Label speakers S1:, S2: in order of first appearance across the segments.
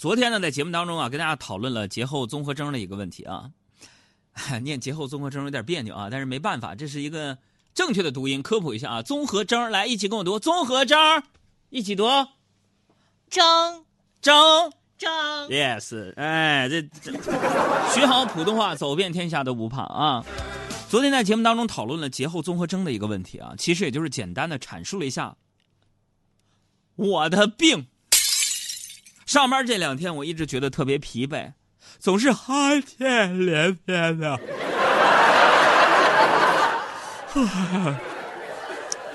S1: 昨天呢，在节目当中啊，跟大家讨论了节后综合征的一个问题啊。念节后综合征有点别扭啊，但是没办法，这是一个正确的读音，科普一下啊。综合征，来一起跟我读，综合征，一起读，
S2: 征
S1: 征
S2: 征。
S1: ，yes，哎，这这学好普通话，走遍天下都不怕啊。昨天在节目当中讨论了节后综合征的一个问题啊，其实也就是简单的阐述了一下我的病。上班这两天，我一直觉得特别疲惫，总是哈欠连天的。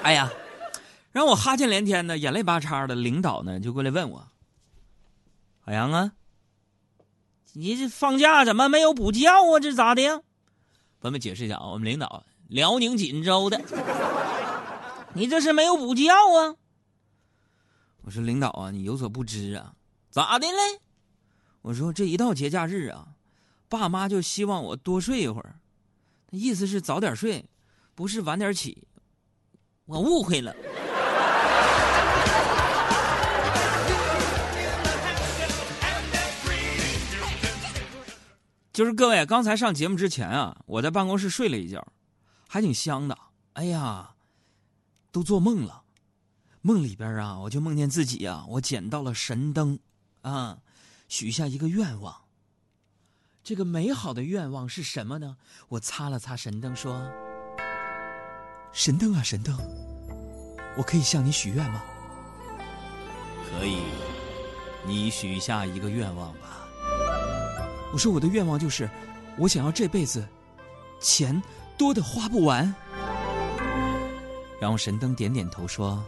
S1: 哎呀，让我哈欠连天的，眼泪巴叉的，领导呢就过来问我：“海洋啊，你这放假怎么没有补觉啊？这咋的呀？”咱们解释一下啊，我们领导辽宁锦州的，你这是没有补觉啊？我说领导啊，你有所不知啊。咋的嘞？我说这一到节假日啊，爸妈就希望我多睡一会儿，意思是早点睡，不是晚点起。我误会了。就是各位，刚才上节目之前啊，我在办公室睡了一觉，还挺香的。哎呀，都做梦了，梦里边啊，我就梦见自己啊，我捡到了神灯。啊，许下一个愿望。这个美好的愿望是什么呢？我擦了擦神灯，说：“神灯啊，神灯，我可以向你许愿吗？”可以，你许下一个愿望吧。我说我的愿望就是，我想要这辈子钱多的花不完。然后神灯点点头说。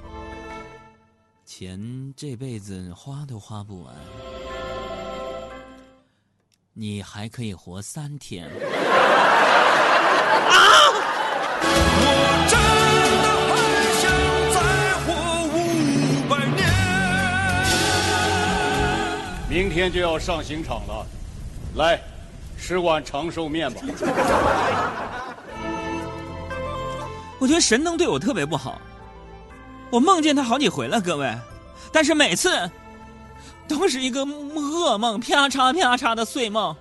S1: 钱这辈子花都花不完，你还可以活三天。啊！
S3: 我真的很想再活五百年。明天就要上刑场了，来吃碗长寿面吧。
S1: 我觉得神灯对我特别不好。我梦见他好几回了，各位，但是每次都是一个噩梦，啪嚓啪嚓的碎梦。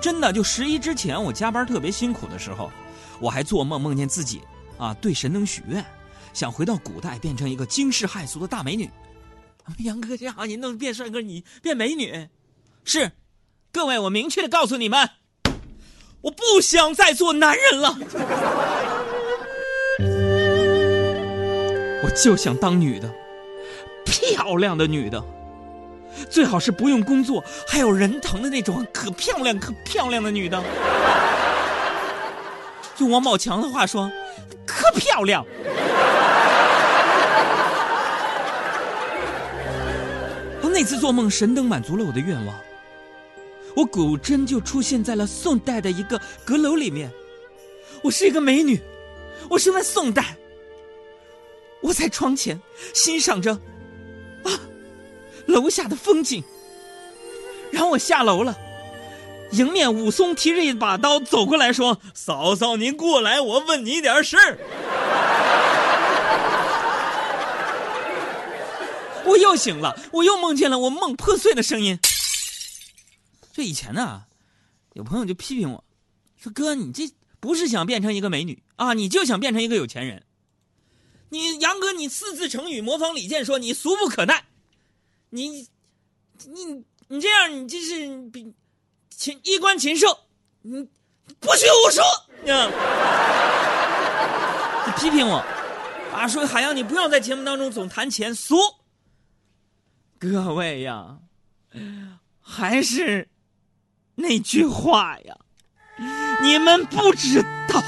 S1: 真的，就十一之前，我加班特别辛苦的时候，我还做梦梦见自己啊对神灯许愿，想回到古代变成一个惊世骇俗的大美女。杨哥，这样您能变帅哥，你变美女？是，各位，我明确的告诉你们，我不想再做男人了。我就想当女的，漂亮的女的，最好是不用工作还有人疼的那种，可漂亮可漂亮的女的。用王宝强的话说，可漂亮。那次做梦，神灯满足了我的愿望，我果真就出现在了宋代的一个阁楼里面。我是一个美女，我生在宋代。我在窗前欣赏着啊楼下的风景，然后我下楼了，迎面武松提着一把刀走过来说：“嫂嫂，您过来，我问你点事儿。”我又醒了，我又梦见了我梦破碎的声音。这以前呢，有朋友就批评我，说：“哥，你这不是想变成一个美女啊，你就想变成一个有钱人。”你杨哥，你四字成语模仿李健说你俗不可耐，你，你你这样你这是比禽衣冠禽兽，你不许胡说呀！你批评我啊，说海洋你不要在节目当中总谈钱俗。各位呀，还是那句话呀，你们不知道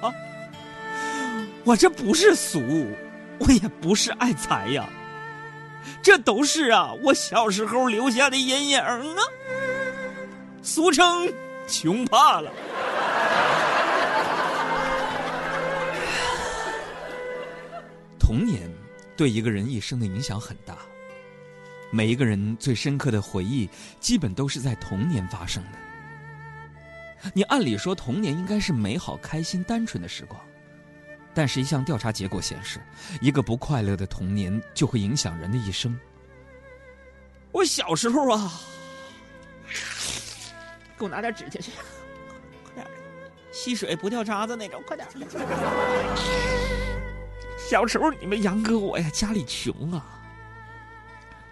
S1: 啊。我这不是俗，我也不是爱财呀，这都是啊我小时候留下的阴影啊，俗称穷怕了。童年对一个人一生的影响很大，每一个人最深刻的回忆，基本都是在童年发生的。你按理说童年应该是美好、开心、单纯的时光。但是，一项调查结果显示，一个不快乐的童年就会影响人的一生。我小时候啊，给我拿点纸去，快点，吸水不掉渣子那种，快点。小时候你们杨哥我呀，家里穷啊，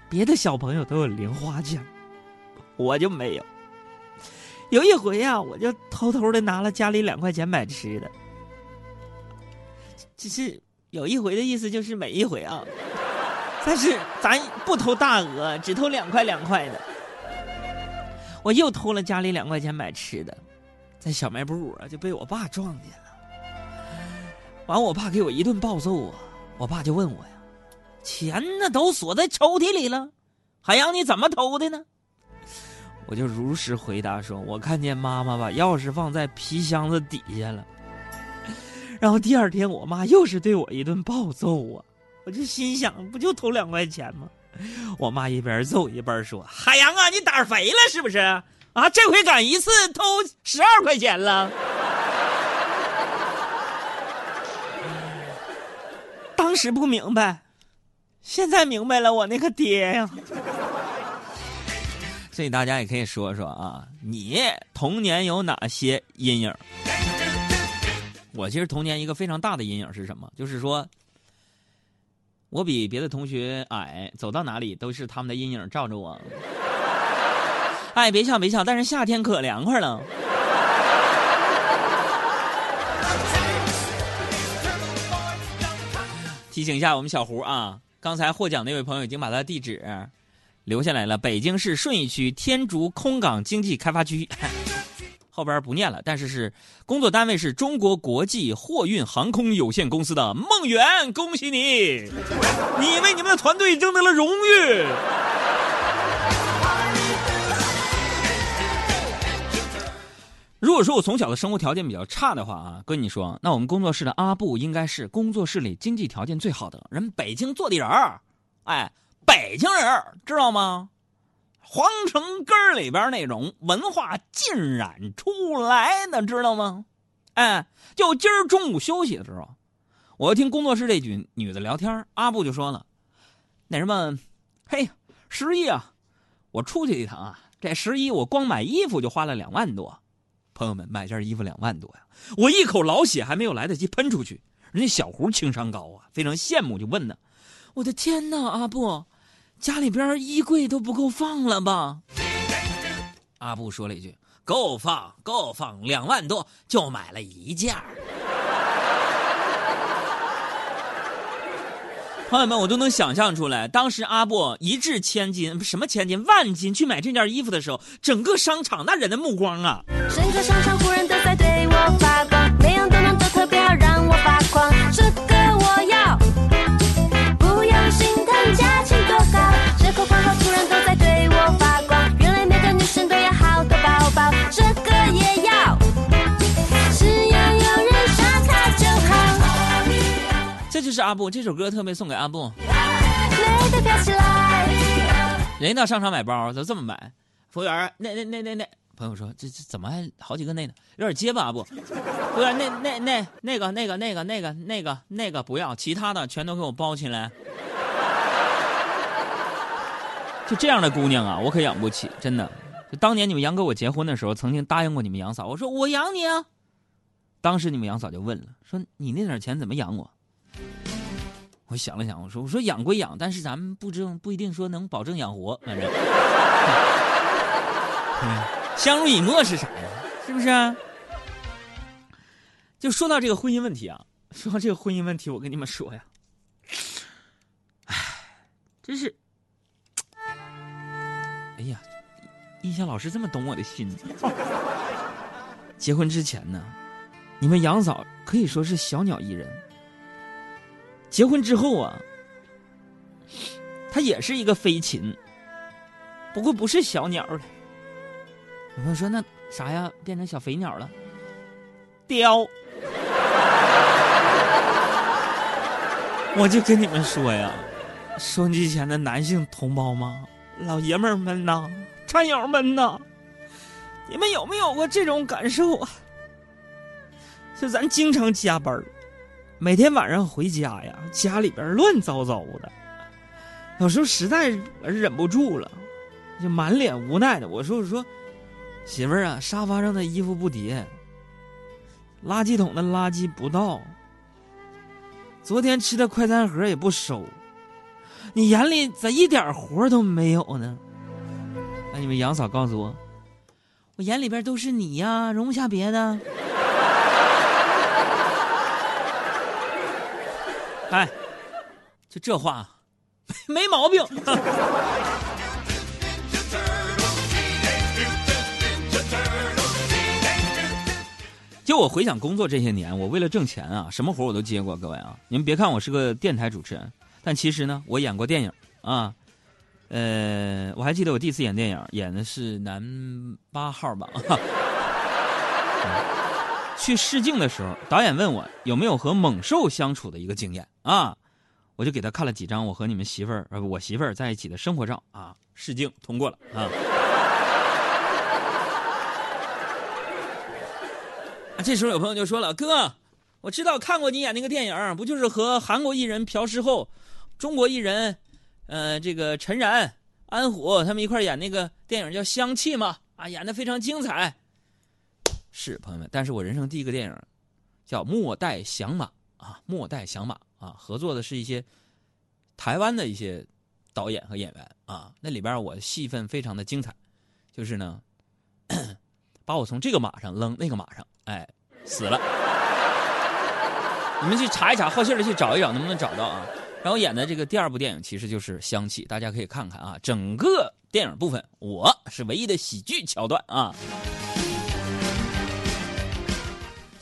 S1: 别的小朋友都有零花钱，我就没有。有一回呀、我就偷偷的拿了家里两块钱买吃的，只是有一回的意思就是每一回啊。但是咱不偷大额，只偷两块两块的。我又偷了家里两块钱买吃的，在小卖部啊就被我爸撞见了。完，我爸给我一顿暴揍啊！我爸就问我呀：“钱呢都锁在抽屉里了，还让你怎么偷的呢？”我就如实回答说：“我看见妈妈把钥匙放在皮箱子底下了。”然后第二天，我妈又是对我一顿暴揍啊！我就心想，不就偷两块钱吗？我妈一边揍一边说：“海洋啊，你胆儿肥了是不是？啊，这回敢一次偷十二块钱了。”当时不明白，现在明白了，我那个爹呀！所以大家也可以说说啊，你童年有哪些阴影？我其实童年一个非常大的阴影是什么？就是说。我比别的同学矮，走到哪里都是他们的阴影照着我。哎，别笑别笑，但是夏天可凉快了。提醒一下我们小胡啊，刚才获奖那位朋友已经把他的地址留下来了，北京市顺义区天竺空港经济开发区。后边不念了，但是是工作单位是中国国际货运航空有限公司的梦圆，恭喜你，你为你们的团队争得了荣誉。如果说我从小的生活条件比较差的话啊，跟你说，那我们工作室的阿布应该是工作室里经济条件最好的人，北京坐地人儿，哎，北京人儿知道吗？皇城根儿里边那种文化浸染出来的，知道吗？哎，就今儿中午休息的时候，我听工作室这女女的聊天，阿布就说了：“那什么，嘿，十一啊，我出去一趟啊，这十一我光买衣服就花了两万多。朋友们，买件衣服两万多呀！我一口老血还没有来得及喷出去，人家小胡情商高啊，非常羡慕，就问呢：我的天哪，阿布！”家里边衣柜都不够放了吧？阿布说了一句：“够放，够放，两万多就买了一件。”朋友们，我都能想象出来，当时阿布一掷千金，什么千金万金去买这件衣服的时候，整个商场那人的目光啊！
S4: 整个商场忽然都在对我发光，每样都能都特别好让我发狂，这个
S1: 是阿布这首歌特别送给阿布。人家到商场买包都这么买，服务员，那那那那那，朋友说这这怎么还好几个那呢？有点结巴阿布。服务员，那那那那个那个那个那个那个那个不要，其他的全都给我包起来。就这样的姑娘啊，我可养不起，真的。就当年你们杨哥我结婚的时候，曾经答应过你们杨嫂，我说我养你啊。当时你们杨嫂就问了，说你那点钱怎么养我？我想了想，我说我说养归养，但是咱们不证不一定说能保证养活，反正。嗯相濡以沫是啥呀？是不是、啊？就说到这个婚姻问题啊，说到这个婚姻问题，我跟你们说呀，唉，真是，哎呀，印象老师这么懂我的心。结婚之前呢，你们杨嫂可以说是小鸟依人。结婚之后啊，他也是一个飞禽，不过不是小鸟了。有朋友说那啥呀，变成小肥鸟了？雕。我就跟你们说呀，收音机前的男性同胞们、老爷们们呐、战友们呐，你们有没有过这种感受啊？就咱经常加班儿每天晚上回家呀，家里边乱糟糟的，有时候实在忍不住了，就满脸无奈的。我说我说，媳妇儿啊，沙发上的衣服不叠，垃圾桶的垃圾不倒，昨天吃的快餐盒也不收，你眼里咋一点活都没有呢？那你们杨嫂告诉我，我眼里边都是你呀，容不下别的。哎，就这话，没毛病。就我回想工作这些年，我为了挣钱啊，什么活我都接过。各位啊，你们别看我是个电台主持人，但其实呢，我演过电影啊。呃，我还记得我第一次演电影，演的是男八号吧。去试镜的时候，导演问我有没有和猛兽相处的一个经验啊，我就给他看了几张我和你们媳妇儿我媳妇儿在一起的生活照啊，试镜通过了 啊。这时候有朋友就说了：“哥，我知道看过你演那个电影，不就是和韩国艺人朴世厚、中国艺人，呃，这个陈然、安虎他们一块演那个电影叫《香气》吗？啊，演的非常精彩。是朋友们，但是我人生第一个电影叫《末代响马》啊，《末代响马》啊，合作的是一些台湾的一些导演和演员啊，那里边我戏份非常的精彩，就是呢，把我从这个马上扔那个马上。”哎，死了！你们去查一查，好信的去找一找，能不能找到啊？然后演的这个第二部电影其实就是《香气》，大家可以看看啊。整个电影部分，我是唯一的喜剧桥段啊。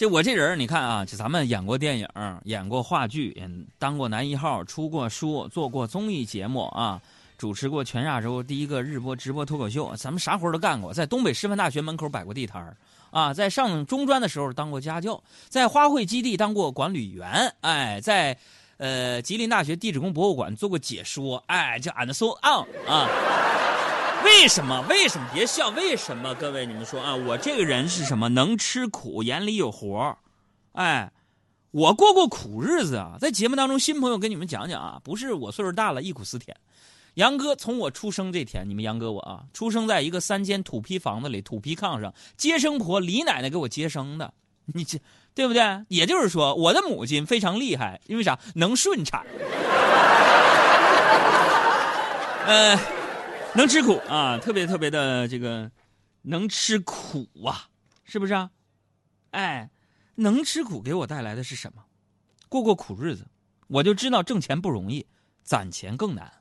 S1: 这我这人，你看啊，就咱们演过电影，演过话剧，演当过男一号，出过书，做过综艺节目啊，主持过全亚洲第一个日播直播脱口秀，咱们啥活都干过，在东北师范大学门口摆过地摊。啊，在上中专的时候当过家教，在花卉基地当过管理员，哎，在，呃，吉林大学地质工博物馆做过解说，哎，叫 and so on 啊。为什么？为什么？别笑，为什么？各位，你们说啊，我这个人是什么？能吃苦，眼里有活哎，我过过苦日子啊。在节目当中，新朋友跟你们讲讲啊，不是我岁数大了，忆苦思甜。杨哥从我出生这天，你们杨哥我啊，出生在一个三间土坯房子里，土坯炕上，接生婆李奶奶给我接生的，你这对不对？也就是说，我的母亲非常厉害，因为啥？能顺产，呃，能吃苦啊，特别特别的这个，能吃苦啊，是不是啊？哎，能吃苦给我带来的是什么？过过苦日子，我就知道挣钱不容易，攒钱更难。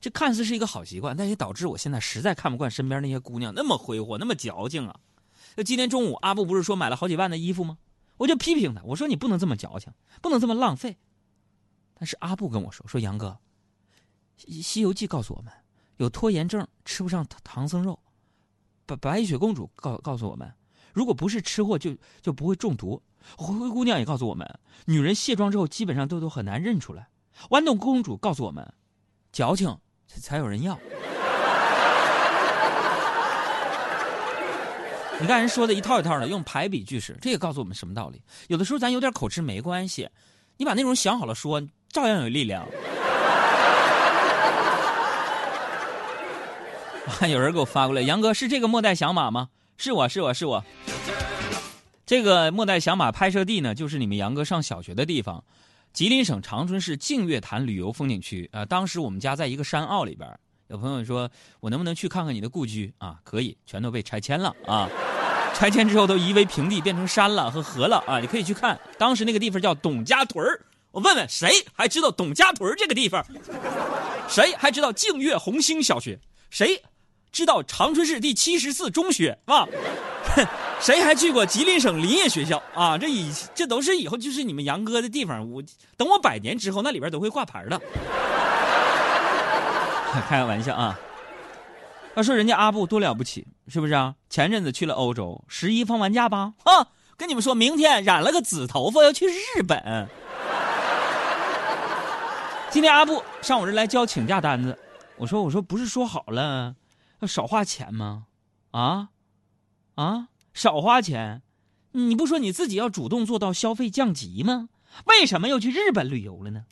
S1: 这看似是一个好习惯，但也导致我现在实在看不惯身边那些姑娘那么挥霍，那么矫情啊！那今天中午阿布不是说买了好几万的衣服吗？我就批评他，我说你不能这么矫情，不能这么浪费。但是阿布跟我说说杨哥，《西游记》告诉我们，有拖延症吃不上唐僧肉。白白雪公主告告诉我们，如果不是吃货就就不会中毒。灰灰姑娘也告诉我们，女人卸妆之后基本上都都很难认出来。豌豆公主告诉我们，矫情。才有人要。你看人说的一套一套的，用排比句式，这也告诉我们什么道理？有的时候咱有点口吃没关系，你把内容想好了说，照样有力量。有人给我发过来，杨哥是这个末代响马吗？是我是我是我。这个末代响马拍摄地呢，就是你们杨哥上小学的地方。吉林省长春市净月潭旅游风景区啊，当时我们家在一个山坳里边。有朋友说，我能不能去看看你的故居啊？可以，全都被拆迁了啊！拆迁之后都夷为平地，变成山了和河了啊！你可以去看，当时那个地方叫董家屯我问问谁还知道董家屯这个地方？谁还知道净月红星小学？谁知道长春市第七十四中学？啊？谁还去过吉林省林业学校啊？这以这都是以后就是你们杨哥的地方。我等我百年之后，那里边都会挂牌的。开个玩笑啊！要说人家阿布多了不起，是不是啊？前阵子去了欧洲，十一放完假吧？啊，跟你们说，明天染了个紫头发要去日本。今天阿布上我这来交请假单子，我说我说不是说好了要少花钱吗？啊啊！少花钱，你不说你自己要主动做到消费降级吗？为什么又去日本旅游了呢？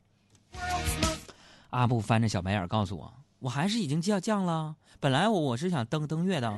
S1: 阿布翻着小白眼告诉我，我还是已经降降了。本来我我是想登登月的。